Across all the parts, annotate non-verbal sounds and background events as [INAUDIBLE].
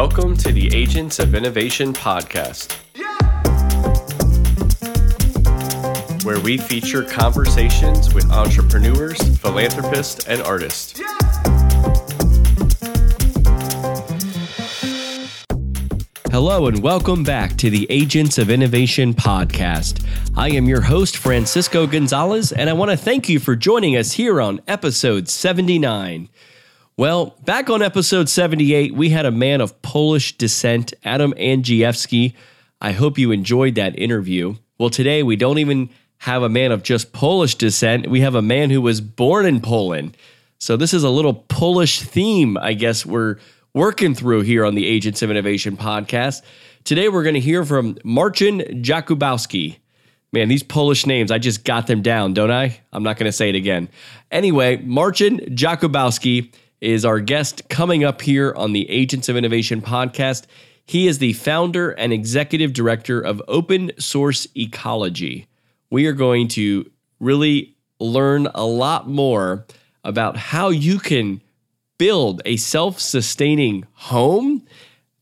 Welcome to the Agents of Innovation podcast, where we feature conversations with entrepreneurs, philanthropists, and artists. Hello, and welcome back to the Agents of Innovation podcast. I am your host, Francisco Gonzalez, and I want to thank you for joining us here on episode 79. Well, back on episode 78, we had a man of Polish descent, Adam Andrzejewski. I hope you enjoyed that interview. Well, today we don't even have a man of just Polish descent. We have a man who was born in Poland. So this is a little Polish theme, I guess we're working through here on the Agents of Innovation podcast. Today we're going to hear from Marcin Jakubowski. Man, these Polish names, I just got them down, don't I? I'm not going to say it again. Anyway, Marcin Jakubowski is our guest coming up here on the Agents of Innovation podcast. He is the founder and executive director of Open Source Ecology. We are going to really learn a lot more about how you can build a self sustaining home,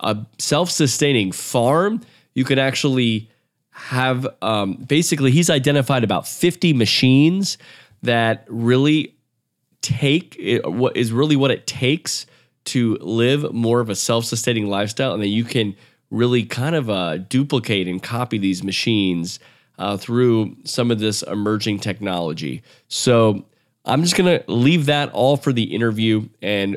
a self sustaining farm. You can actually have um, basically, he's identified about 50 machines that really take what is really what it takes to live more of a self-sustaining lifestyle and that you can really kind of uh, duplicate and copy these machines uh, through some of this emerging technology. So i'm just going to leave that all for the interview and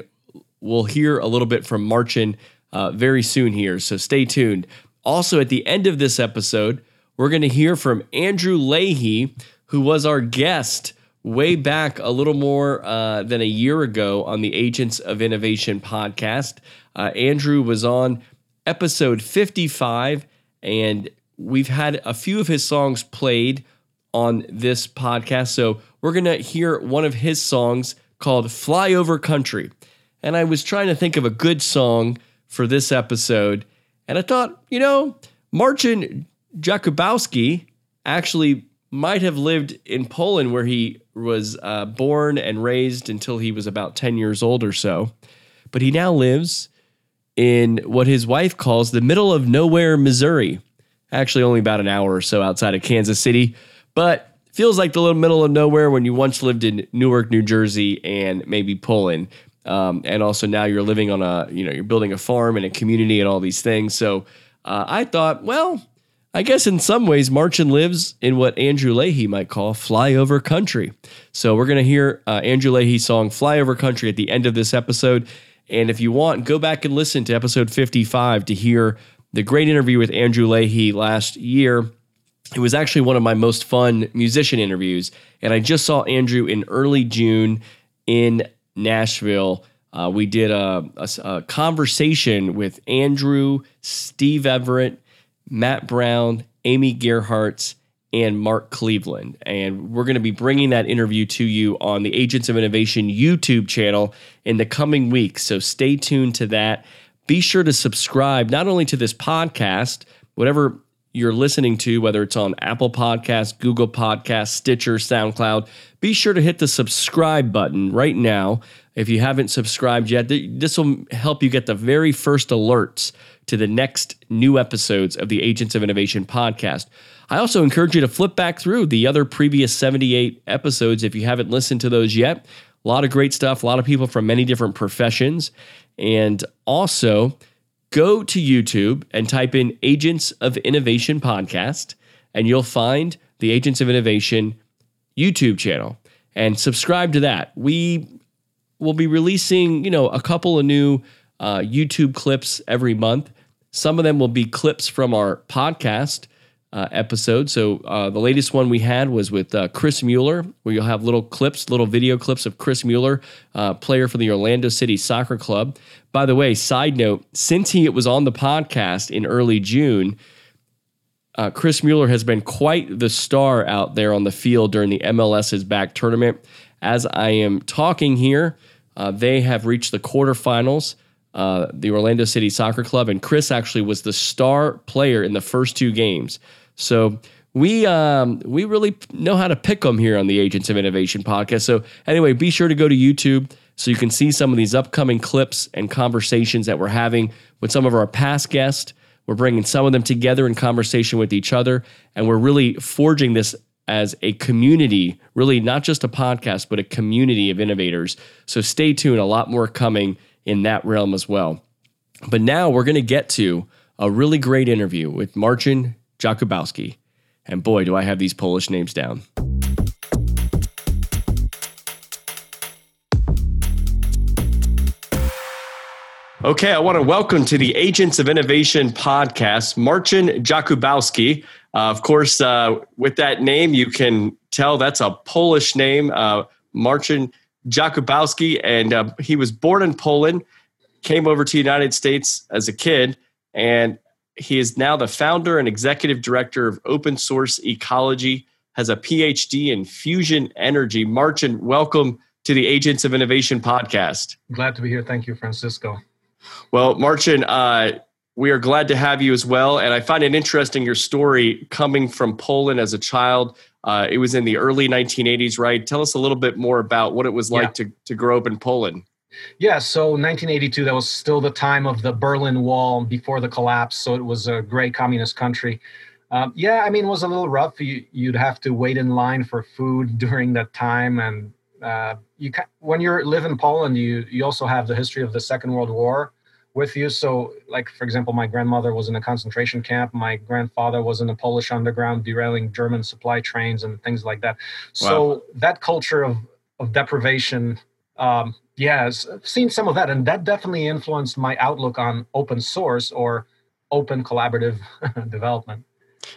we'll hear a little bit from marcin uh, very soon here. So stay tuned. Also at the end of this episode we're going to hear from andrew leahy who was our guest way back a little more uh, than a year ago on the Agents of Innovation podcast. Uh, Andrew was on episode 55, and we've had a few of his songs played on this podcast. So we're going to hear one of his songs called Flyover Country. And I was trying to think of a good song for this episode. And I thought, you know, Marcin Jakubowski actually might have lived in Poland where he was uh, born and raised until he was about 10 years old or so. But he now lives in what his wife calls the middle of nowhere, Missouri. Actually, only about an hour or so outside of Kansas City, but feels like the little middle of nowhere when you once lived in Newark, New Jersey, and maybe Poland. Um, and also now you're living on a, you know, you're building a farm and a community and all these things. So uh, I thought, well, I guess in some ways, Marcin lives in what Andrew Leahy might call flyover country. So we're going to hear uh, Andrew Leahy's song Flyover Country at the end of this episode. And if you want, go back and listen to episode 55 to hear the great interview with Andrew Leahy last year. It was actually one of my most fun musician interviews. And I just saw Andrew in early June in Nashville. Uh, we did a, a, a conversation with Andrew, Steve Everett, Matt Brown, Amy Gerhartz, and Mark Cleveland. And we're going to be bringing that interview to you on the Agents of Innovation YouTube channel in the coming weeks. So stay tuned to that. Be sure to subscribe not only to this podcast, whatever you're listening to, whether it's on Apple Podcasts, Google Podcasts, Stitcher, SoundCloud, be sure to hit the subscribe button right now. If you haven't subscribed yet, this will help you get the very first alerts to the next new episodes of the Agents of Innovation podcast. I also encourage you to flip back through the other previous 78 episodes if you haven't listened to those yet. A lot of great stuff, a lot of people from many different professions. And also, go to YouTube and type in Agents of Innovation podcast, and you'll find the Agents of Innovation YouTube channel and subscribe to that. We will be releasing, you know, a couple of new uh, YouTube clips every month. Some of them will be clips from our podcast uh, episode. So uh, the latest one we had was with uh, Chris Mueller, where you'll have little clips, little video clips of Chris Mueller, uh, player for the Orlando City Soccer Club. By the way, side note: since he was on the podcast in early June, uh, Chris Mueller has been quite the star out there on the field during the MLS's back tournament. As I am talking here, uh, they have reached the quarterfinals uh, the Orlando City Soccer Club, and Chris actually was the star player in the first two games. So we um, we really know how to pick them here on the Agents of Innovation podcast. So anyway, be sure to go to YouTube so you can see some of these upcoming clips and conversations that we're having with some of our past guests. We're bringing some of them together in conversation with each other, and we're really forging this as a community, really not just a podcast, but a community of innovators. So stay tuned, a lot more coming in that realm as well. But now we're going to get to a really great interview with Marcin Jakubowski. And boy, do I have these Polish names down. Okay, I want to welcome to the Agents of Innovation podcast, Marcin Jakubowski. Uh, of course, uh, with that name, you can tell that's a Polish name, uh, Marcin Jakubowski, and uh, he was born in Poland, came over to the United States as a kid, and he is now the founder and executive director of Open Source Ecology, has a PhD in fusion energy. Marcin, welcome to the Agents of Innovation podcast. Glad to be here. Thank you, Francisco. Well, Marcin, uh, we are glad to have you as well. And I find it interesting your story coming from Poland as a child. Uh, it was in the early 1980s, right? Tell us a little bit more about what it was like yeah. to, to grow up in Poland. Yeah, so 1982, that was still the time of the Berlin Wall before the collapse. So it was a great communist country. Um, yeah, I mean, it was a little rough. You, would have to wait in line for food [LAUGHS] during that time. And uh, you when you live in Poland, you, you also have the history of the Second World War with you. So, like for example, my grandmother was in a concentration camp. My grandfather was in the Polish underground, derailing German supply trains and things like that. So wow. that culture of of deprivation, um, yeah, I've seen some of that, and that definitely influenced my outlook on open source or open collaborative [LAUGHS] development.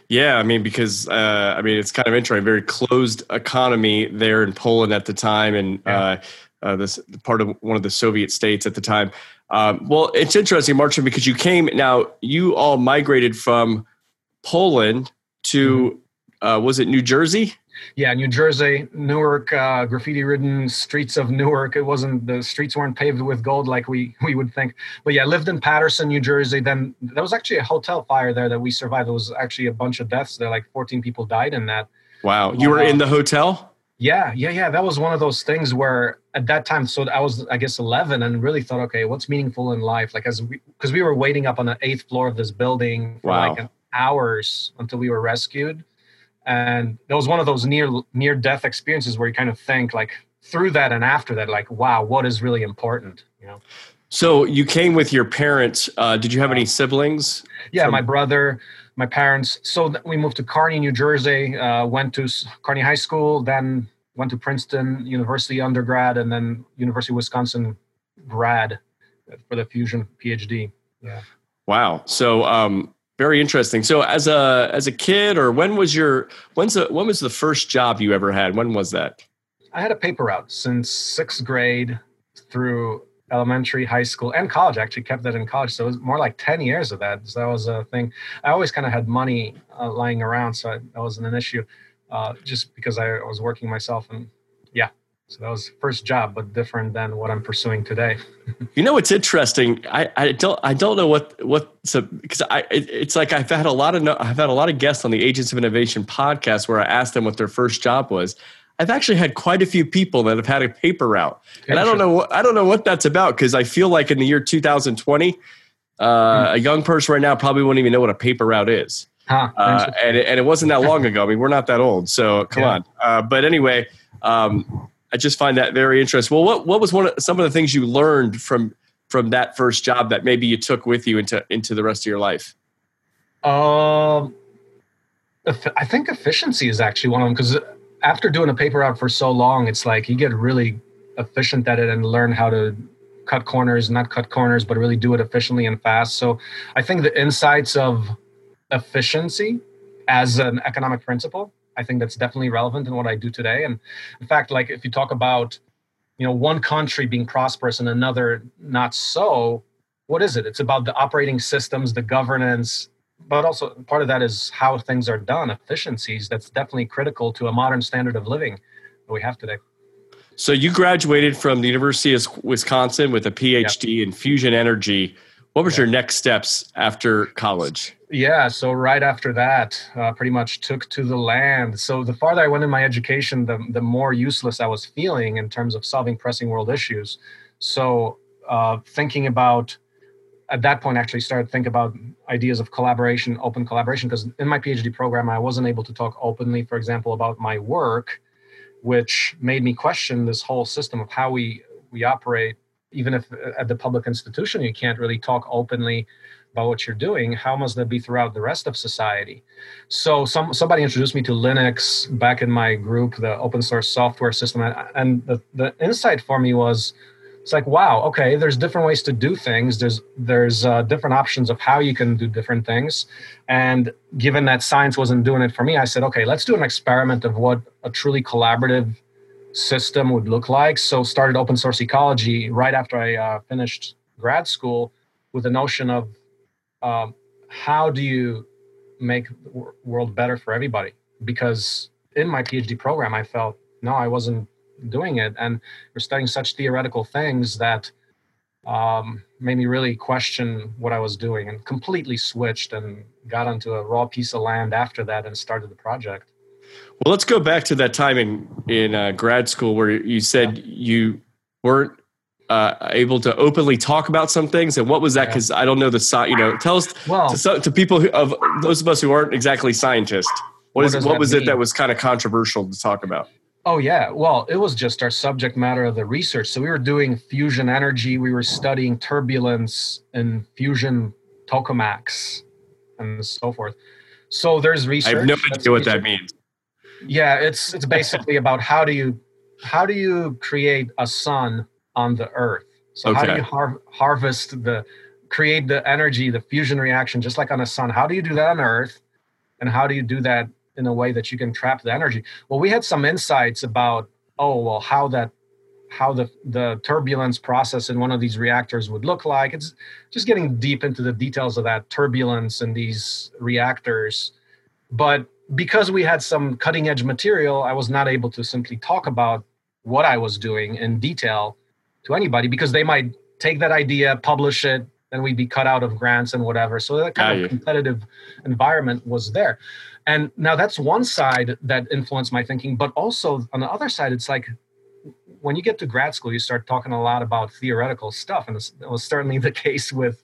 Yeah, I mean, because uh, I mean, it's kind of interesting. Very closed economy there in Poland at the time, and yeah. uh, uh, this part of one of the Soviet states at the time. Um, well, it's interesting, Marcin, because you came now. You all migrated from Poland to mm-hmm. uh, was it New Jersey? Yeah, New Jersey, Newark, uh, graffiti-ridden streets of Newark. It wasn't the streets weren't paved with gold like we [LAUGHS] we would think. But yeah, I lived in Paterson, New Jersey. Then there was actually a hotel fire there that we survived. There was actually a bunch of deaths there. Like 14 people died in that. Wow, you were in the hotel. Yeah, yeah, yeah. That was one of those things where at that time, so I was, I guess, 11 and really thought, okay, what's meaningful in life? Like, as we, because we were waiting up on the eighth floor of this building for wow. like hours until we were rescued. And that was one of those near, near death experiences where you kind of think, like, through that and after that, like, wow, what is really important, you know? So you came with your parents. Uh, did you have any siblings? Yeah, from- my brother, my parents. So we moved to Kearny, New Jersey. Uh, went to Kearny High School, then went to Princeton University undergrad and then University of Wisconsin grad for the fusion PhD. Yeah. Wow. So um, very interesting. So as a as a kid, or when was your when's the when was the first job you ever had? When was that? I had a paper route since sixth grade through elementary, high school, and college. I actually kept that in college, so it was more like ten years of that. So that was a thing. I always kind of had money uh, lying around, so I, that wasn't an issue uh, just because I was working myself and yeah. So that was first job, but different than what I'm pursuing today. [LAUGHS] you know, it's interesting. I, I don't I don't know what what because I it, it's like I've had a lot of I've had a lot of guests on the Agents of Innovation podcast where I asked them what their first job was. I've actually had quite a few people that have had a paper route, and I don't know what I don't know what that's about because I feel like in the year 2020, uh, mm. a young person right now probably wouldn't even know what a paper route is. Huh, uh, and, it, and it wasn't that long ago. I mean, we're not that old, so come yeah. on. Uh, but anyway, um, I just find that very interesting. Well, what what was one of some of the things you learned from from that first job that maybe you took with you into into the rest of your life? Um, I think efficiency is actually one of them because after doing a paper route for so long, it's like you get really efficient at it and learn how to cut corners, not cut corners, but really do it efficiently and fast. So I think the insights of efficiency as an economic principle i think that's definitely relevant in what i do today and in fact like if you talk about you know one country being prosperous and another not so what is it it's about the operating systems the governance but also part of that is how things are done efficiencies that's definitely critical to a modern standard of living that we have today so you graduated from the university of wisconsin with a phd yep. in fusion energy what was yep. your next steps after college Yeah, so right after that, uh, pretty much took to the land. So the farther I went in my education, the the more useless I was feeling in terms of solving pressing world issues. So uh, thinking about at that point actually started to think about ideas of collaboration open collaboration because in my phd program i wasn't able to talk openly for example about my work which made me question this whole system of how we we operate. Even if uh, at the public institution you can't really talk openly about what you're doing how must that be throughout the rest of society? So some somebody introduced me to linux back in my group the open source software system and the, the insight for me was it's like wow okay there's different ways to do things. There's there's uh, different options of how you can do different things. And given that science wasn't doing it for me i said okay let's do an experiment of what a truly collaborative system would look like. So started open source ecology right after i uh, finished grad school with the notion of um, how do you make the world better for everybody? Because in my phd program i felt no i wasn't doing it. And we're studying such theoretical things that um, made me really question what I was doing and completely switched and got onto a raw piece of land after that and started the project. Well, let's go back to that time in in uh, grad school where you said yeah. you weren't uh, able to openly talk about some things, and what was that? Because yeah. I don't know the science. You know, tell us well, to, to people who, of those of us who aren't exactly scientists. What, what is what was mean? it that was kind of controversial to talk about? Oh yeah, well, it was just our subject matter of the research. So we were doing fusion energy, we were studying turbulence and fusion tokamaks and so forth. So there's research. I have no idea what that means. Yeah, it's it's basically about how do you how do you create a sun on the earth? So okay. how do you har- harvest the create the energy, the fusion reaction just like on a sun? How do you do that on earth? And how do you do that in a way that you can trap the energy. Well, we had some insights about oh well how that how the the turbulence process in one of these reactors would look like. It's just getting deep into the details of that turbulence in these reactors. But because we had some cutting edge material, I was not able to simply talk about what I was doing in detail to anybody because they might take that idea, publish it, then we'd be cut out of grants and whatever. So that kind of competitive environment was there. And now that's one side that influenced my thinking, but also on the other side, it's like when you get to grad school, you start talking a lot about theoretical stuff. And it was certainly the [LAUGHS] case with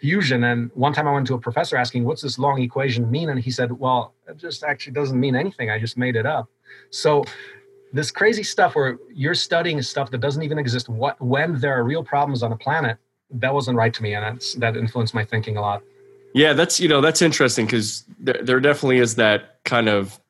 fusion. And one time I went to a professor asking, What's this long equation mean? And he said, Well, it just actually doesn't mean anything. I just made it up. So this crazy stuff where you're studying stuff that doesn't even exist what when there are real problems on a planet that wasn't right to me and that influenced my thinking a lot yeah, that's you know that's interesting because there, there definitely is that kind of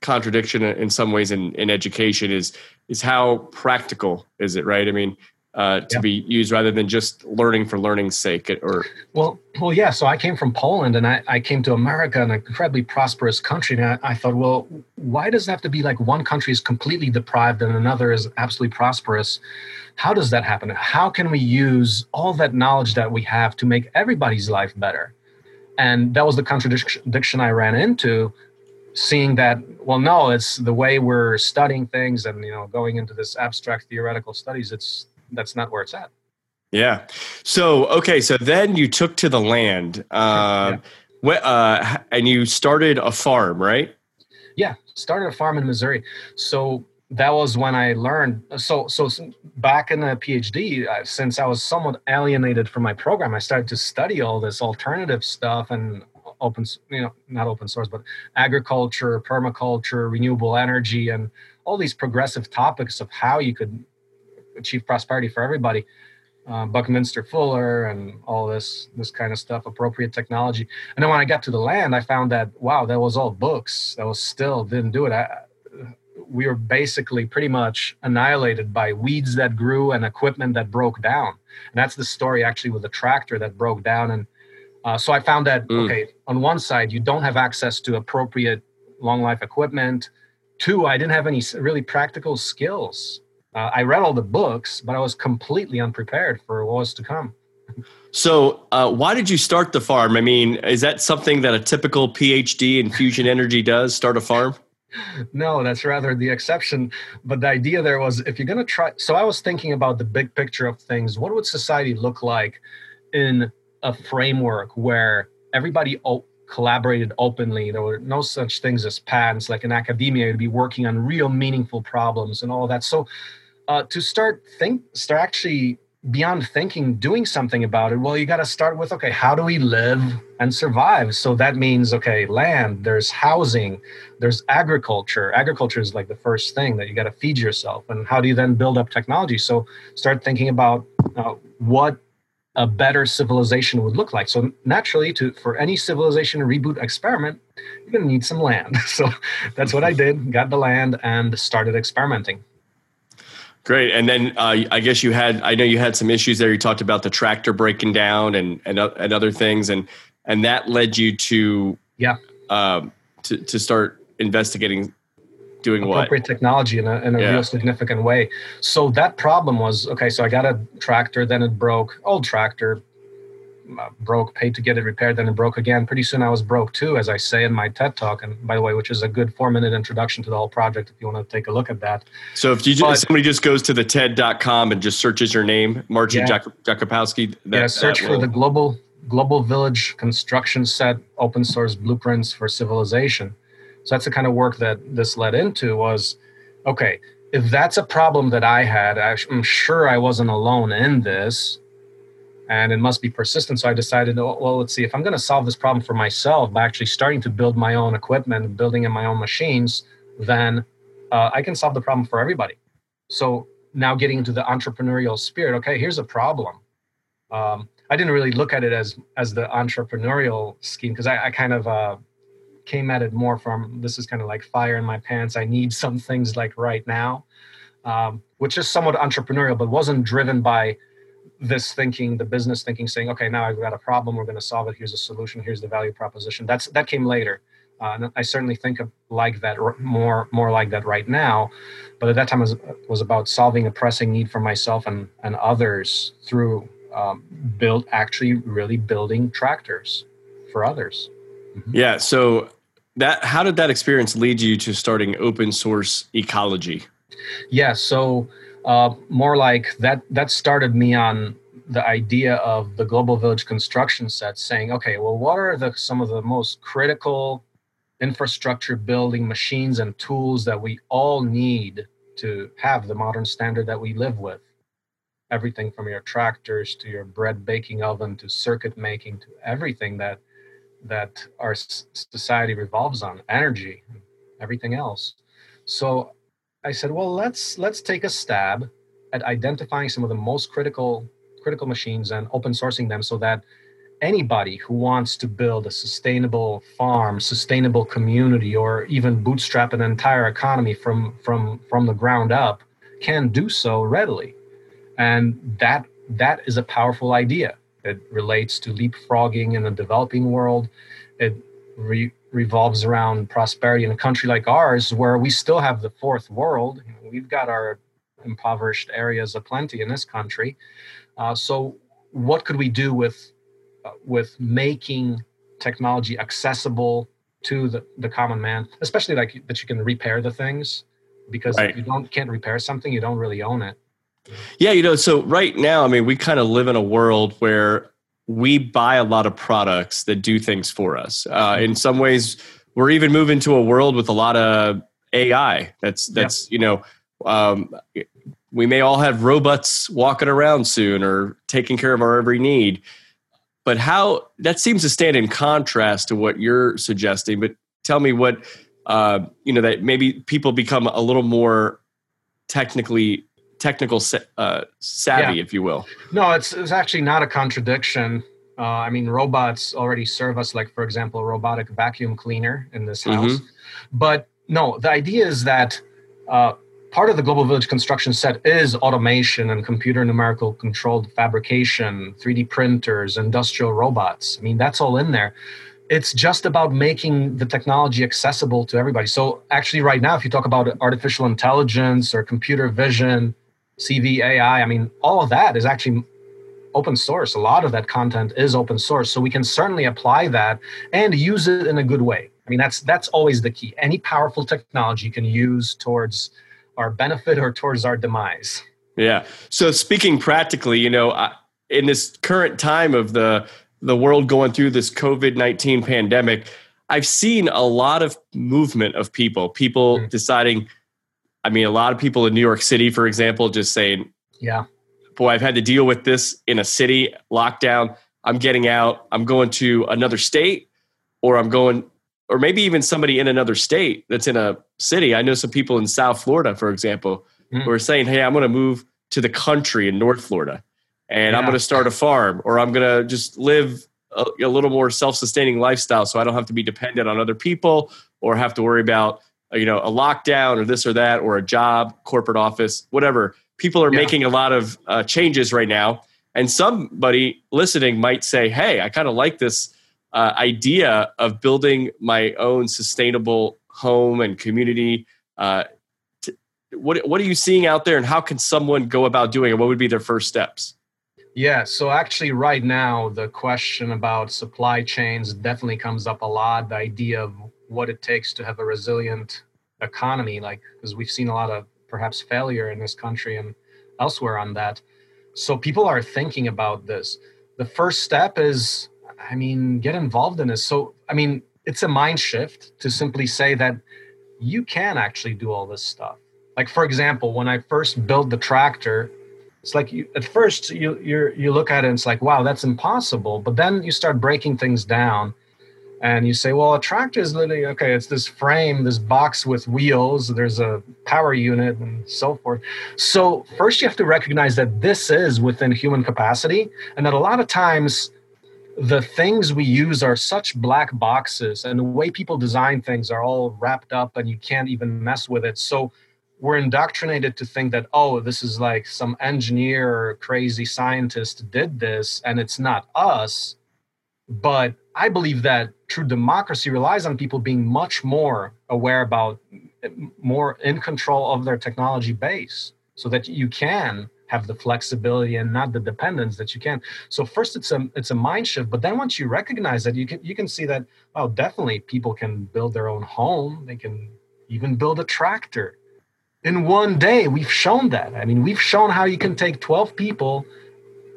contradiction in some ways in, in education is is how practical is it right? I mean uh, to yeah. be used rather than just learning for learning's sake or well well yeah so i came from poland and i, I came to america an incredibly prosperous country and I, I thought well why does it have to be like one country is completely deprived and another is absolutely prosperous? How does that happen? How can we use all that knowledge that we have to make everybody's life better and that was the contradiction i ran into seeing that well no it's the way we're studying things and you know going into this abstract theoretical studies it's that's not where it's at. Yeah. So okay so then you took to the land uh, yeah. uh, and you started a farm right? Yeah started a farm in missouri. So that was when I learned. So, so back in the PhD, uh, since I was somewhat alienated from my program, I started to study all this alternative stuff and open, you know, not open source, but agriculture, permaculture, renewable energy, and all these progressive topics of how you could achieve prosperity for everybody. Uh, Buckminster Fuller and all this this kind of stuff, appropriate technology. And then when I got to the land, I found that wow, that was all books. That was still didn't do it. I, we were basically pretty much annihilated by weeds that grew and equipment that broke down. And that's the story actually with the tractor that broke down. And uh, so I found that, mm. okay, on one side, you don't have access to appropriate long life equipment. Two, I didn't have any really practical skills. Uh, I read all the books, but I was completely unprepared for what was to come. So, uh, why did you start the farm? I mean, is that something that a typical PhD in fusion energy does? Start a farm? No, that's rather the exception. But the idea there was if you're going to try, so I was thinking about the big picture of things. What would society look like in a framework where everybody collaborated openly. There were no such things as patents, like in academia, to be working on real meaningful problems and all that. So, uh, to start think, start actually beyond thinking, doing something about it. Well, you got to start with okay, how do we live and survive? So that means okay, land. There's housing. There's agriculture. Agriculture is like the first thing that you got to feed yourself. And how do you then build up technology? So start thinking about uh, what a better civilization would look like. So naturally, to for any civilization reboot experiment, you're gonna need some land. [LAUGHS] So that's what I did. Got the land and started experimenting. Great, and then uh, I guess you had. I know you had some issues there. You talked about the tractor breaking down and and, uh, and other things, and and that led you to yeah um, to to start investigating doing appropriate what? technology in a, in a yeah. real significant way. So that problem was okay. So I got a tractor, then it broke. Old tractor broke. Paid to get it repaired, then it broke again. Pretty soon I was broke too, as I say in my TED talk. And by the way, which is a good four minute introduction to the whole project if you want to take a look at that. So if you just, but, somebody just goes to the TED.com and just searches your name, Marcin yeah. Jakubowski. yeah, search for the global global village construction set open source blueprints for civilization so that's the kind of work that this led into was okay, if that's a problem that I had, I'm sure I wasn't alone in this and it must be persistent. So I decided, oh, well, let's see, if I'm going to solve this problem for myself by actually starting to build my own equipment, building in my own machines, then uh, I can solve the problem for everybody. So now getting into the entrepreneurial spirit, okay, here's a problem. Um, I didn't really look at it as as the entrepreneurial scheme because I, I, kind of uh, came at it more from this is kind of like fire in my pants. I need some things like right now, um, which is somewhat entrepreneurial, but wasn't driven by this thinking, the business thinking, saying, okay, now I've got a problem, we're going to solve it. Here's a solution. Here's the value proposition. That's that came later. Uh, and I certainly think of like that more more like that right now, but at that time it was, was about solving a pressing need for myself and and others through um, build actually really building tractors for others. Mm-hmm. Yeah. So that how did that experience lead you to starting open source ecology? Yeah, so uh, more like that. That started me on the idea of the global village construction set, saying, okay, well, what are the some of the most critical infrastructure building machines and tools that we all need to have the modern standard that we live with? Everything from your tractors to your bread baking oven to circuit making to everything that that our society revolves on energy everything else so i said well let's let's take a stab at identifying some of the most critical critical machines and open sourcing them so that anybody who wants to build a sustainable farm sustainable community or even bootstrap an entire economy from from from the ground up can do so readily and that that is a powerful idea it relates to leapfrogging in the developing world. It re- revolves around prosperity in a country like ours, where we still have the fourth world. We've got our impoverished areas aplenty in this country. Uh, so, what could we do with uh, with making technology accessible to the, the common man, especially like that you can repair the things? Because right. if you don't can't repair something, you don't really own it. Yeah, you know, so right now, I mean, we kind of live in a world where we buy a lot of products that do things for us. Uh, in some ways, we're even moving to a world with a lot of AI. That's that's yeah. you know, um, we may all have robots walking around soon or taking care of our every need. But how that seems to stand in contrast to what you're suggesting. But tell me what uh, you know that maybe people become a little more technically technical uh, savvy, yeah. if you will. No, it's it's actually not a contradiction. Uh, I mean, robots already serve us, like for example, a robotic vacuum cleaner in this house. Mm-hmm. But no, the idea is that uh, part of the global village construction set is automation and computer numerical controlled fabrication, 3D printers, industrial robots. I mean, that's all in there. It's just about making the technology accessible to everybody. So, actually, right now, if you talk about artificial intelligence or computer vision, CV, AI, I mean, all of that is actually open source. A lot of that content is open source. So we can certainly apply that and use it in a good way. I mean, that's that's always the key. Any powerful technology you can use towards our benefit or towards our demise. Yeah. So speaking practically, you know, in this current time of the the world going through this COVID 19 pandemic, I've seen a lot of movement of people, people mm. deciding. I mean, a lot of people in New York City, for example, just saying, Yeah, boy, I've had to deal with this in a city lockdown. I'm getting out. I'm going to another state, or I'm going, or maybe even somebody in another state that's in a city. I know some people in South Florida, for example, mm. who are saying, Hey, I'm going to move to the country in North Florida and yeah. I'm going to start a farm or I'm going to just live a, a little more self-sustaining lifestyle so I don't have to be dependent on other people or have to worry about you know a lockdown or this or that or a job corporate office whatever. People are yeah. making a lot of uh, changes right now. And somebody listening might say hey i kind of like this uh, idea of building my own sustainable home and community. Uh, t- what, what are you seeing out there and how can someone go about doing it? What would be their first steps? Yeah, so actually, right now, the question about supply chains definitely comes up a lot. The idea of what it takes to have a resilient economy, like, because we've seen a lot of perhaps failure in this country and elsewhere on that. So people are thinking about this. The first step is, I mean, get involved in this. So, I mean, it's a mind shift to simply say that you can actually do all this stuff. Like, for example, when I first built the tractor, it's like you, at first you you you look at it and it's like wow that's impossible but then you start breaking things down and you say well a tractor is literally okay it's this frame this box with wheels there's a power unit and so forth. So first you have to recognize that this is within human capacity and that a lot of times the things we use are such black boxes and the way people design things are all wrapped up and you can't even mess with it. So we're indoctrinated to think that oh this is like some engineer or crazy scientist did this and it's not us but i believe that true democracy relies on people being much more aware about more in control of their technology base so that you can have the flexibility and not the dependence that you can. So first it's a it's a mind shift but then once you recognize that you can you can see that oh definitely people can build their own home. They can even build a tractor. In one day we've shown that. I mean we've shown how you can take 12 people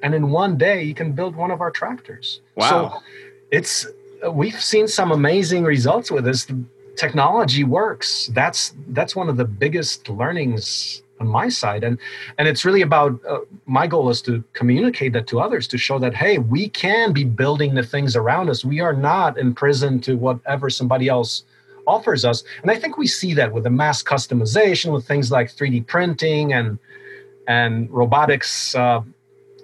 and in one day you can build one of our tractors. Wow. so it's we've seen some amazing results with this technology works that's that's one of the biggest learnings on my side and and it's really about uh, my goal is to communicate that to others to show that hey we can be building the things around us we are not imprisoned to whatever somebody else offers us. And I think we see that with the mass customization, with things like 3D printing and and robotics, uh,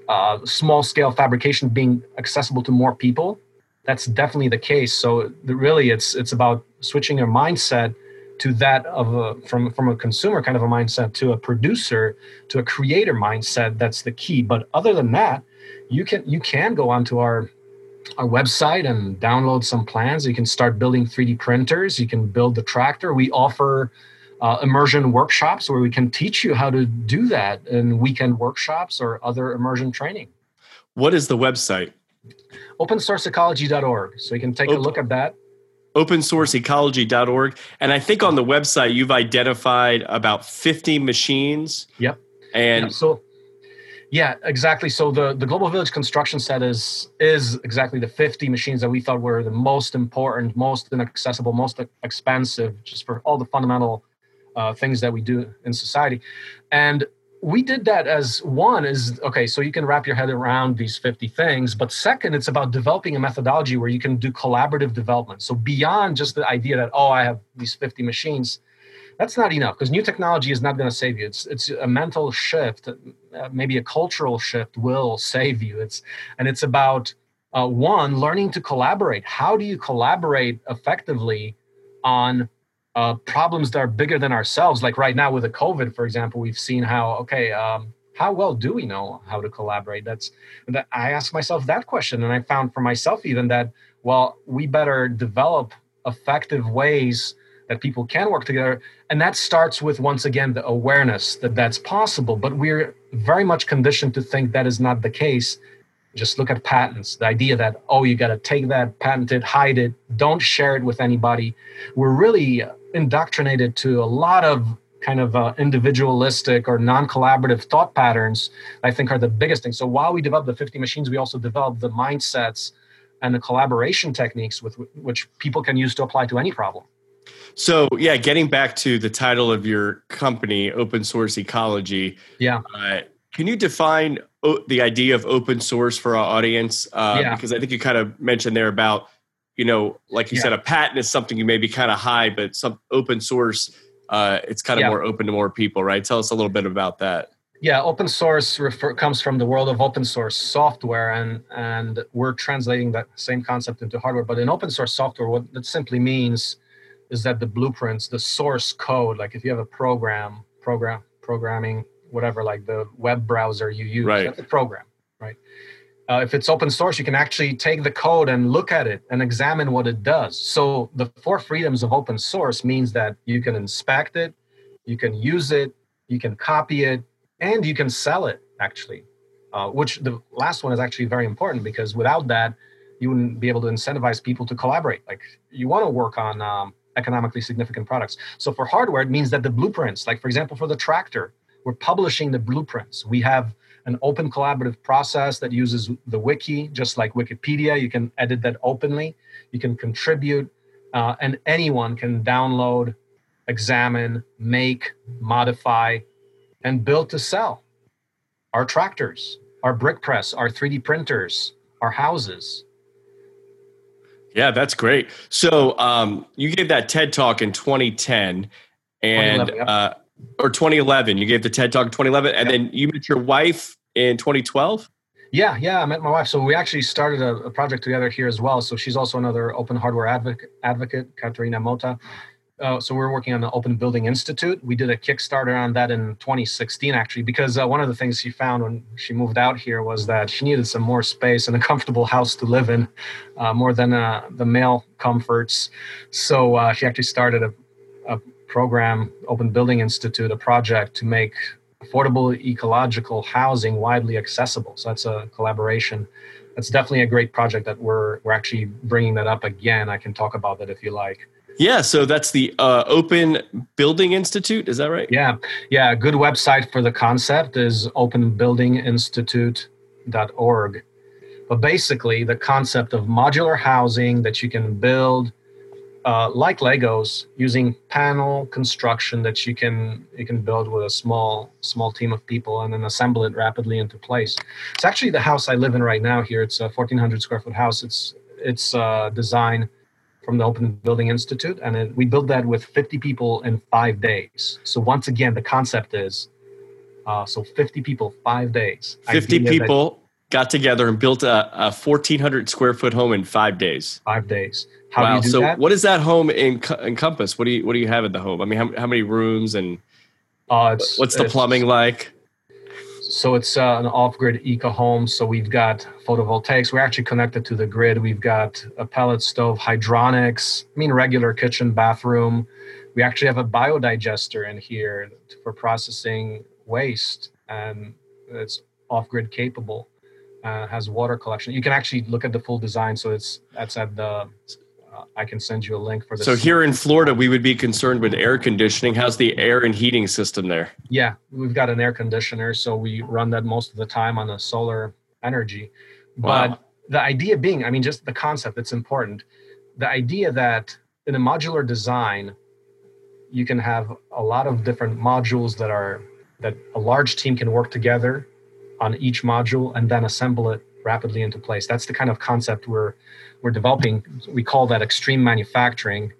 uh, small scale fabrication being accessible to more people. That's definitely the case. So really, it's it's about switching your mindset to that of a from from a consumer kind of a mindset to a producer to a creator mindset. That's the key. But other than that, you can you can go onto our our website and download some plans. You can start building 3D printers. You can build the tractor. We offer uh, immersion workshops where we can teach you how to do that in weekend workshops or other immersion training. What is the website? OpenSourceEcology.org. So you can take Open, a look at that. OpenSourceEcology.org. And I think on the website you've identified about 50 machines. Yep. And yeah, so yeah, exactly. So the, the Global Village construction set is is exactly the 50 machines that we thought were the most important, most inaccessible, most expensive, just for all the fundamental uh, things that we do in society. And we did that as one is okay, so you can wrap your head around these 50 things. But second, it's about developing a methodology where you can do collaborative development. So beyond just the idea that, oh, I have these 50 machines, that's not enough because new technology is not going to save you. It's it's a mental shift, uh, maybe a cultural shift will save you. It's and it's about uh, one learning to collaborate. How do you collaborate effectively on uh, problems that are bigger than ourselves? Like right now with the COVID, for example, we've seen how okay. Um, how well do we know how to collaborate? That's that I ask myself that question, and I found for myself even that well, we better develop effective ways that people can work together and that starts with once again the awareness that that's possible but we're very much conditioned to think that is not the case just look at patents the idea that oh you got to take that patent it hide it don't share it with anybody we're really indoctrinated to a lot of kind of uh, individualistic or non-collaborative thought patterns i think are the biggest thing so while we develop the 50 machines we also develop the mindsets and the collaboration techniques with which people can use to apply to any problem. So, yeah, getting back to the title of your company, Open Source Ecology. Yeah. Uh, can you define o- the idea of open source for our audience? Uh, yeah. Because I think you kind of mentioned there about, you know, like you yeah. said, a patent is something you may be kind of high, but some open source, uh, it's kind of yeah. more open to more people, right? Tell us a little bit about that. Yeah, open source refer, comes from the world of open source software, and and we're translating that same concept into hardware. But in open source software, what that simply means is that the blueprints, the source code, like if you have a program, program programming, whatever, like the web browser you use, right. that's a program, right? Uh, if it's open source, you can actually take the code and look at it and examine what it does. So the four freedoms of open source means that you can inspect it, you can use it, you can copy it, and you can sell it actually uh, which the last one is actually very important because without that you wouldn't be able to incentivize people to collaborate. Like you want to work on um, economically significant products. So for hardware it means that the blueprints like for example for the tractor we're publishing the blueprints. We have an open collaborative process that uses the wiki just like wikipedia you can edit that openly you can contribute uh, and anyone can download examine make modify and build to sell our tractors, our brick press, our 3D printers, our houses. Yeah, that's great. So um, you gave that TED talk in 2010 and yep. uh, or 2011. You gave the TED talk in 2011, and yep. then you met your wife in 2012. Yeah, yeah, I met my wife. So we actually started a, a, project together here as well. So she's also another open hardware advocate, advocate Catarina Mota uh, so we are working on the Open Building Institute. We did a Kickstarter on that in 2016, actually, because uh, one of the things she found when she moved out here was that she needed some more space and a [LAUGHS] comfortable house to live in, uh, more than uh, the male comforts. So uh, she actually started a, a program, Open Building Institute, a project to make affordable ecological housing widely accessible. So that's a collaboration. That's definitely a great project that we're we're actually bringing that up again. I can talk about that if you like. Yeah, so that's the uh, Open Building Institute. Is that right? Yeah, yeah. A good website for the concept is openbuildinginstitute.org. But basically, the concept of modular housing that you can build uh, like Legos using panel construction that you can you can build with a small small team of people and then assemble it rapidly into place. It's actually the house I live in right now. Here, it's a 1,400 square foot house. It's it's uh, designed from the Open Building Institute, and it, we built that with 50 people in five days. So once again, the concept is uh, so 50 people, five days. 50 people that, got together and built a, a 1,400 square foot home in five days. Five days. How wow. do so that? what does that home encompass? What do you what do you have in the home? I mean, how, how many rooms and uh, what's the plumbing like? so it's uh, an off-grid eco home. So we've got photovoltaics. We're actually connected to the grid. We've got a pellet stove, hydronics. I mean, regular kitchen, bathroom. We actually have a biodigester in here for processing waste, and it's off-grid capable. Uh, has water collection. You can actually look at the full design. So it's that's at the I can send you a link for this. So here in Florida, we would be concerned with air conditioning. How's the air and heating system there? Yeah, we've got an air conditioner, so we run that most of the time on a solar energy. But wow. the idea being, I mean, just the concept, it's important. The idea that in a modular design, you can have a lot of different modules that are that a large team can work together on each module and then assemble it rapidly into place. That's the kind of concept we're we're developing. We call that extreme manufacturing,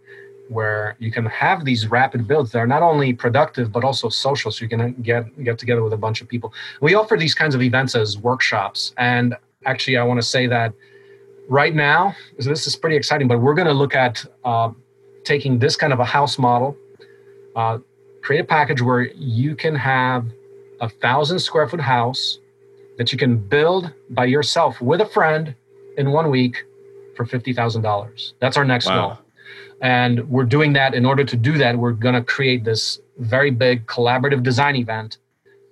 where you can have these rapid builds that are not only productive but also social. So you can get get together with a bunch of people. We offer these kinds of events as workshops, and actually, I want to say that right now, so this is pretty exciting. But we're going to look at uh, taking this kind of a house model, uh, create a package where you can have a thousand square foot house that you can build by yourself with a friend in one week for $50,000. That's our next wow. goal. And we're doing that. In order to do that, we're going to create this very big collaborative design event,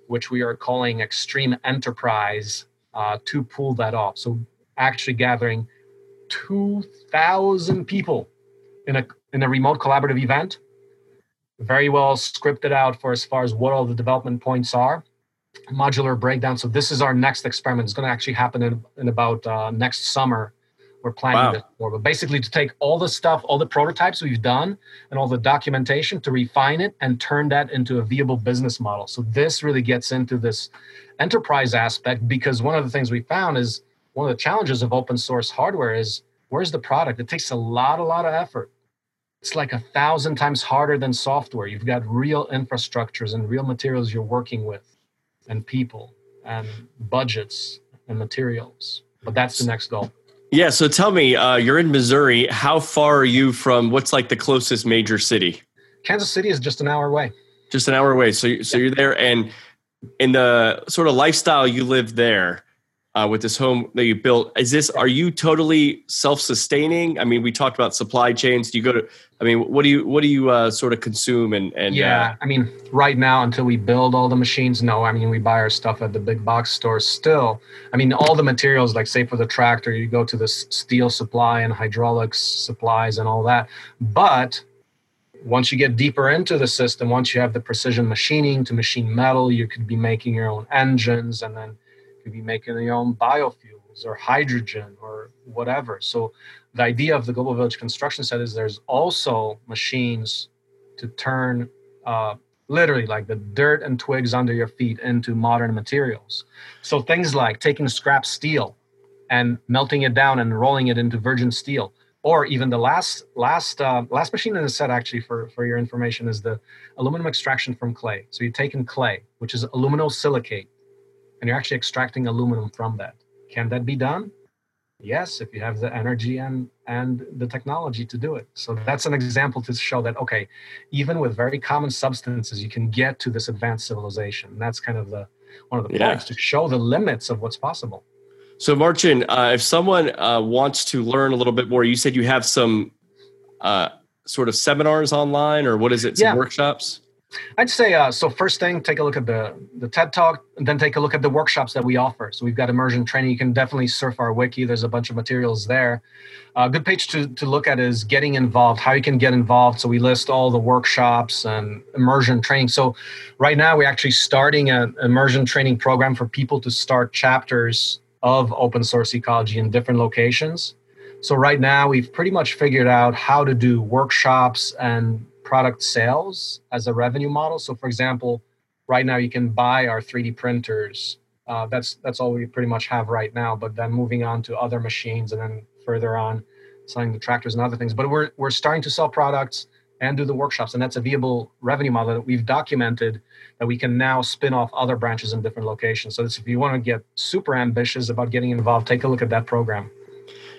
which we are calling Extreme Enterprise uh, to pull that off. So, actually gathering 2,000 people in a, in a remote collaborative event, very well scripted out for as far as what all the development points are modular breakdown. So this is our next experiment. It's going to actually happen in, in about uh, next summer. We're planning Wow. this for. But basically, to take all the stuff, all the prototypes we've done, and all the documentation, to refine it and turn that into a viable business model. So this really gets into this enterprise aspect because one of the things we found is one of the challenges of open source hardware is where's the product? It takes a lot, a lot of effort. It's like a thousand times harder than software. You've got real infrastructures and real materials you're working with, and people and budgets and materials. But that's the next goal. Yeah. So tell me, uh, you're in Missouri. How far are you from what's like the closest major city? Kansas City is just an hour away. Just an hour away. So, so you're there, and in the sort of lifestyle you live there uh, with this home that you built, is this? Are you totally self-sustaining? I mean, we talked about supply chains. Do you go to? I mean, what do you what do you uh, sort of consume and and yeah, uh, I mean, right now until we build all the machines, no. I mean, we buy our stuff at the big box stores. Still, I mean, all the materials, like say for the tractor, you go to the steel supply and hydraulics supplies and all that. But once you get deeper into the system, once you have the precision machining to machine metal, you could be making your own engines, and then could be making your own biofuels or hydrogen or whatever. So the idea of the Global Village Construction Set is there's also machines to turn uh, literally like the dirt and twigs under your feet into modern materials. So things like taking scrap steel and melting it down and rolling it into virgin steel, or even the last last uh, last machine in the set actually for for your information is the aluminum extraction from clay. So you're taking clay, which is aluminosilicate, and you're actually extracting aluminum from that. Can that be done? Yes, if you have the energy and and the technology to do it. So that's an example to show that okay, even with very common substances, you can get to this advanced civilization. And that's kind of the one of the Yeah. points to show the limits of what's possible. So, Marcin, uh, if someone uh, wants to learn a little bit more, you said you have some uh, sort of seminars online, or what is it? Some Yeah. workshops. I'd say uh, so. First thing, take a look at the the TED Talk, and then take a look at the workshops that we offer. So we've got immersion training. You can definitely surf our wiki. There's a bunch of materials there. A good page to to look at is getting involved. How you can get involved. So we list all the workshops and immersion training. So right now we're actually starting an immersion training program for people to start chapters of open source ecology in different locations. So right now we've pretty much figured out how to do workshops and product sales as a revenue model. So for example, right now you can buy our 3D printers. Uh, that's that's all we pretty much have right now. But then moving on to other machines and then further on selling the tractors and other things. But we're we're starting to sell products and do the workshops, and that's a viable revenue model that we've documented that we can now spin off other branches in different locations. So this, if you want to get super ambitious about getting involved, take a look at that program.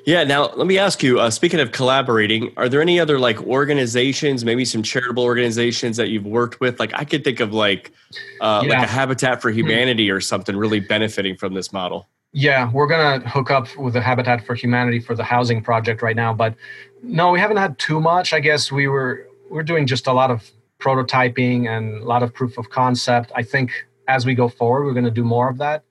Yeah. Now, let me ask you. Uh, speaking of collaborating, are there any other like organizations, maybe some charitable organizations that you've worked with? Like, I could think of like uh, Yeah. like a Habitat for Humanity or something really benefiting from this model. Yeah, we're gonna hook up with the Habitat for Humanity for the housing project right now, but no, we haven't had too much. I guess we were we're doing just a lot of prototyping and a lot of proof of concept. I think as we go forward, we're gonna do more of that.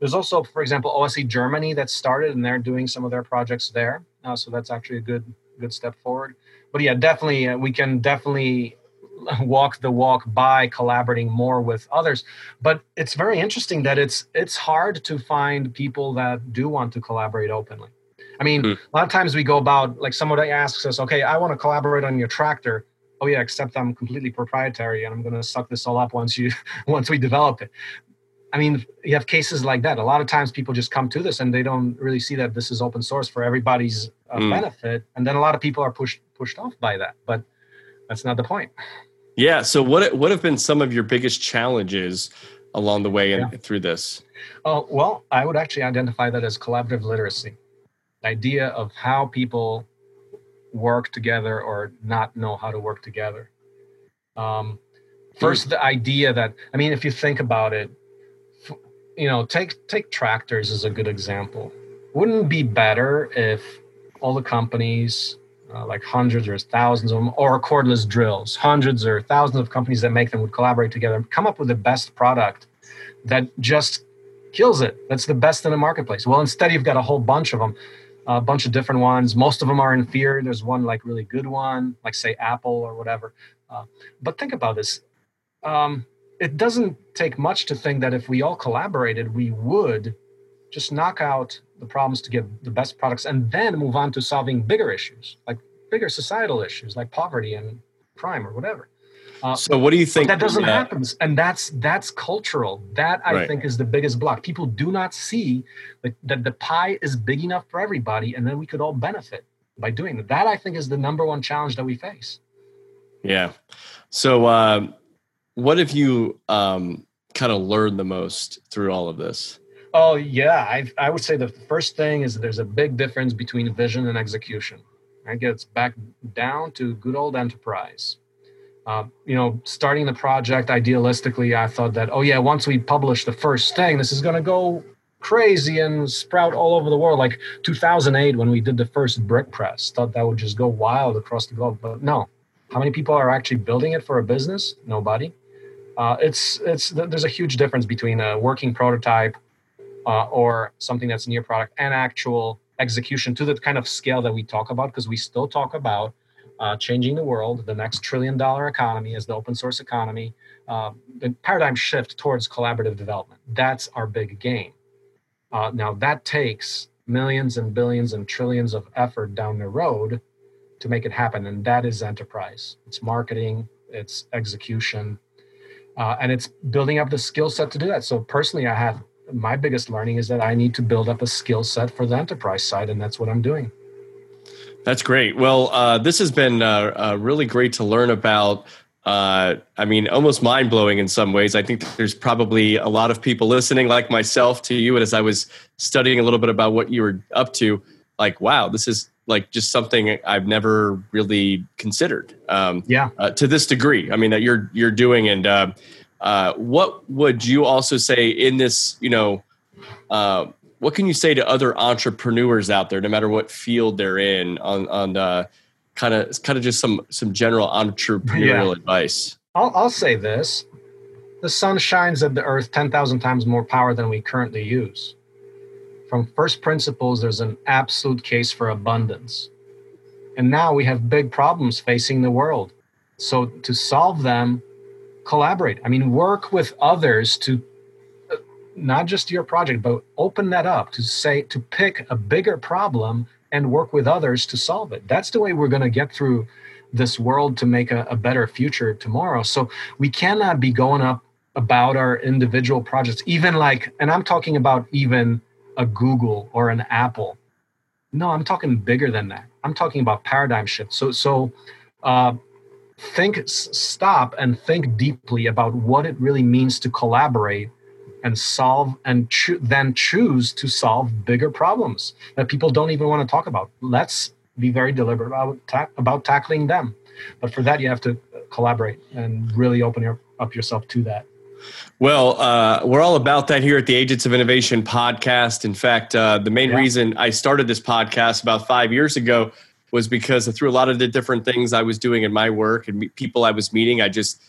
There's also, for example, OSE Germany that started, and they're doing some of their projects there. Uh, so that's actually a good good step forward. But yeah, definitely, uh, we can definitely [LAUGHS] walk the walk by collaborating more with others but it's very interesting that it's it's hard to find people that do want to collaborate openly i mean Hmm. a lot of times we go about like somebody asks us okay i want to collaborate on your tractor oh yeah except i'm completely proprietary and i'm going to suck this all up once you [LAUGHS] once we develop it i mean you have cases like that a lot of times people just come to this and they don't really see that this is open source for everybody's uh, Hmm. benefit and then a lot of people are pushed pushed off by that but that's not the point Yeah. So, what what have been some of your biggest challenges along the way and through this? Oh, well, I would actually identify that as collaborative literacy. The idea of how people work together or not know how to work together. Um, first, the idea that, I mean, if you think about it, you know, take take tractors as a good example. Wouldn't be better if all the companies, uh, like hundreds or thousands of them, or cordless drills, hundreds or thousands of companies that make them would collaborate together and come up with the best product that just kills it. That's the best in the marketplace. Well, instead, you've got a whole bunch of them, a bunch of different ones. Most of them are inferior. There's one like really good one, like say Apple or whatever. Uh, but think about this. Um, it doesn't take much to think that if we all collaborated, we would just knock out the problems to get the best products and then move on to solving bigger issues like bigger societal issues like poverty and crime or whatever. Uh, so what do you think that doesn't happen and that's that's cultural. That i Right. think is the biggest block. People do not see that, that the pie is big enough for everybody and then we could all benefit by doing that. That i think is the number one challenge that we face. Yeah. So, um, what have you um, kind of learned the most through all of this? Oh yeah, I I would say the first thing is that there's a big difference between vision and execution. It gets back down to good old enterprise. Uh, you know, starting the project idealistically, I thought that oh yeah, once we publish the first thing, this is going to go crazy and sprout all over the world. Like 2008 when we did the first brick press, thought that would just go wild across the globe, but no. How many people are actually building it for a business? Nobody. Uh, it's it's there's a huge difference between a working prototype uh, or something that's near product and actual execution to the kind of scale that we talk about because we still talk about uh, changing the world the next trillion dollar economy is the open source economy uh, the paradigm shift towards collaborative development. That's our big game. Uh, now that takes millions and billions and trillions of effort down the road to make it happen and that is enterprise. It's marketing it's execution uh, and it's building up the skill set to do that so personally i have my biggest learning is that I need to build up a skill set for the enterprise side, and that's what I'm doing. That's great. Well, uh, this has been uh, uh, really great to learn about. Uh, I mean, almost mind blowing in some ways. I think there's probably a lot of people listening, like myself, to you. And as I was studying a little bit about what you were up to, like, wow, this is like just something I've never really considered. Um, Yeah. uh, to this degree. I mean, that you're you're doing. And uh, uh, what would you also say in this? You know, uh, what can you say to other entrepreneurs out there, no matter what field they're in, on on kind of kind of just some some general entrepreneurial Yeah. advice? I'll, I'll say this the sun shines at the earth 10,000 times more power than we currently use. From first principles, there's an absolute case for abundance. And now we have big problems facing the world. So to solve them, collaborate. I mean, work with others to uh, not just your project, but open that up to say, to pick a bigger problem and work with others to solve it. That's the way we're going to get through this world to make a, a better future tomorrow. So we cannot be going up about our individual projects, even like, and I'm talking about even a Google or an Apple. No, I'm talking bigger than that. I'm talking about paradigm shift. So, so uh, think, stop and think deeply about what it really means to collaborate and solve, and choo- then choose to solve bigger problems that people don't even want to talk about. Let's be very deliberate about, ta- about tackling them. But for that, you have to collaborate and really open your, up yourself to that. Well, uh, we're all about that here at the Agents of Innovation podcast. In fact, uh, the main Yeah. reason I started this podcast about five years ago was because through a lot of the different things I was doing in my work and people I was meeting, I just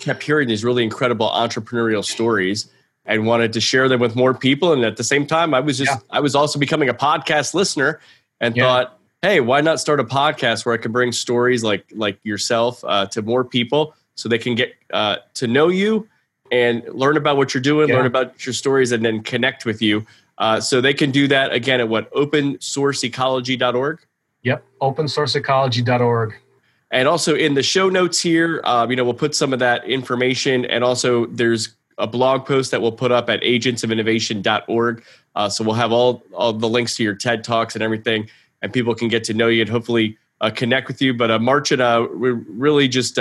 kept hearing these really incredible entrepreneurial stories and wanted to share them with more people. And at the same time, I was just, Yeah. I was also becoming a podcast listener and Yeah. thought, hey, why not start a podcast where I can bring stories like like yourself uh, to more people so they can get uh, to know you and learn about what you're doing, Yeah. learn about your stories, and then connect with you. Uh, so they can do that again at what opensourceecology.org. Yep, opensourceecology.org. And also in the show notes here, uh, you know, we'll put some of that information. And also there's a blog post that we'll put up at agentsofinnovation.org. Uh, so we'll have all, all the links to your TED Talks and everything, and people can get to know you and hopefully uh, connect with you. But uh, Marcin, uh, we're really just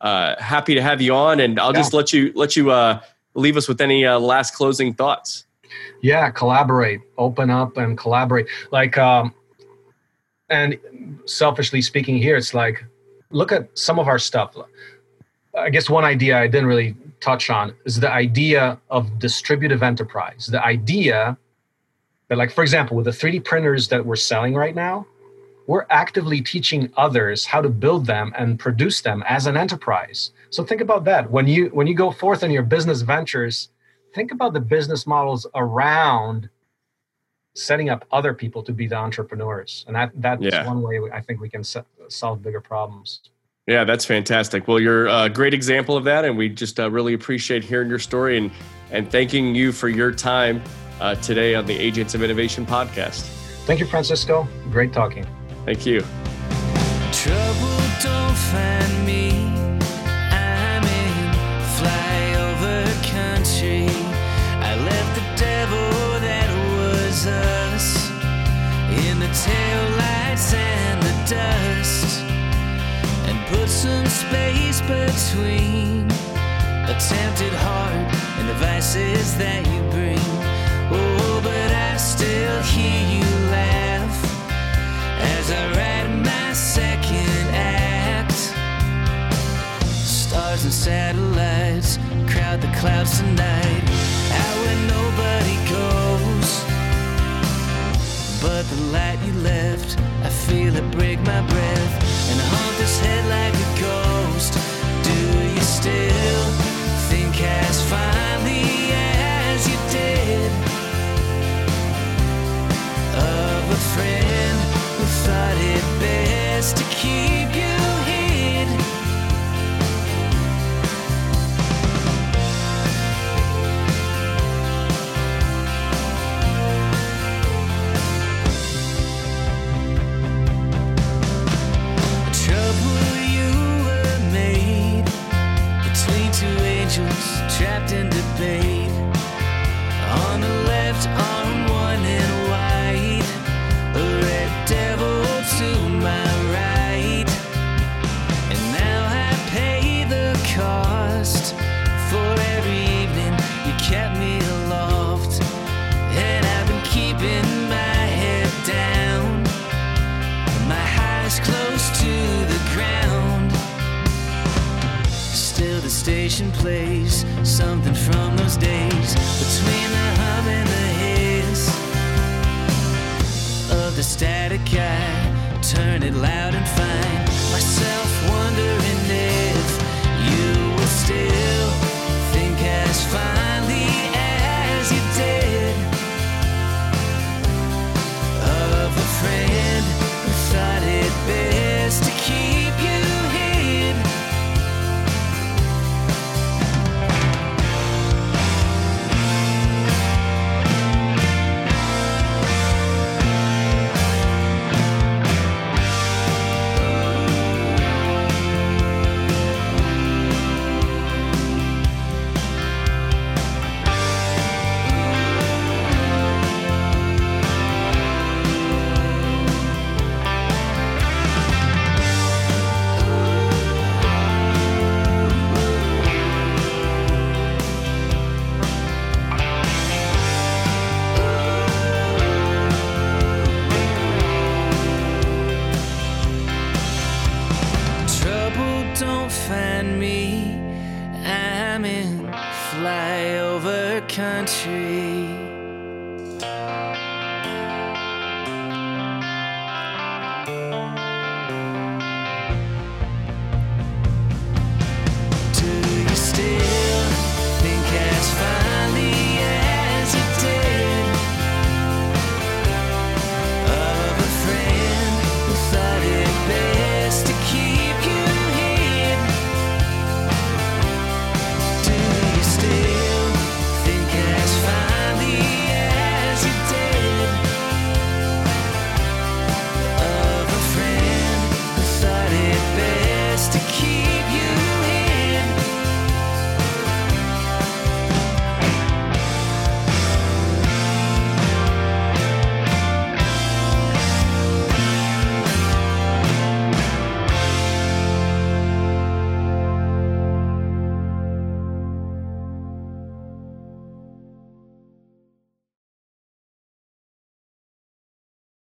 uh, happy to have you on, and I'll just let you let you uh, leave us with any uh, last closing thoughts. Yeah, collaborate, open up and collaborate. Like, um, and selfishly speaking, here, it's like, look at some of our stuff. I guess one idea I didn't really touch on is the idea of distributive enterprise. The idea that, like, for example, with the 3D printers that we're selling right now, we're actively teaching others how to build them and produce them as an enterprise. So think about that. When you when you go forth in your business ventures, think about the business models around setting up other people to be the entrepreneurs. And that that's Yeah. one way I think we can se- solve bigger problems. Yeah, that's fantastic. Well, you're a great example of that, and we just uh, really appreciate hearing your story and and thanking you for your time uh, today on the Agents of Innovation podcast. Thank you, Francisco. Great talking. Thank you. Trouble don't find me. I'm in flyover country. I left the devil that was us in the taillights and the dust and put some space between a tempted heart and the vices that you bring. Oh, but I still hear you laugh as I write my second act. Stars and satellites crowd the clouds tonight, out where nobody goes. But the light you left, I feel it break my breath and haunt this head like a ghost. Do you still think as finely as you did? of a friend best to keep you hid. Trouble you were made between two angels trapped in debate. On the left arm, one in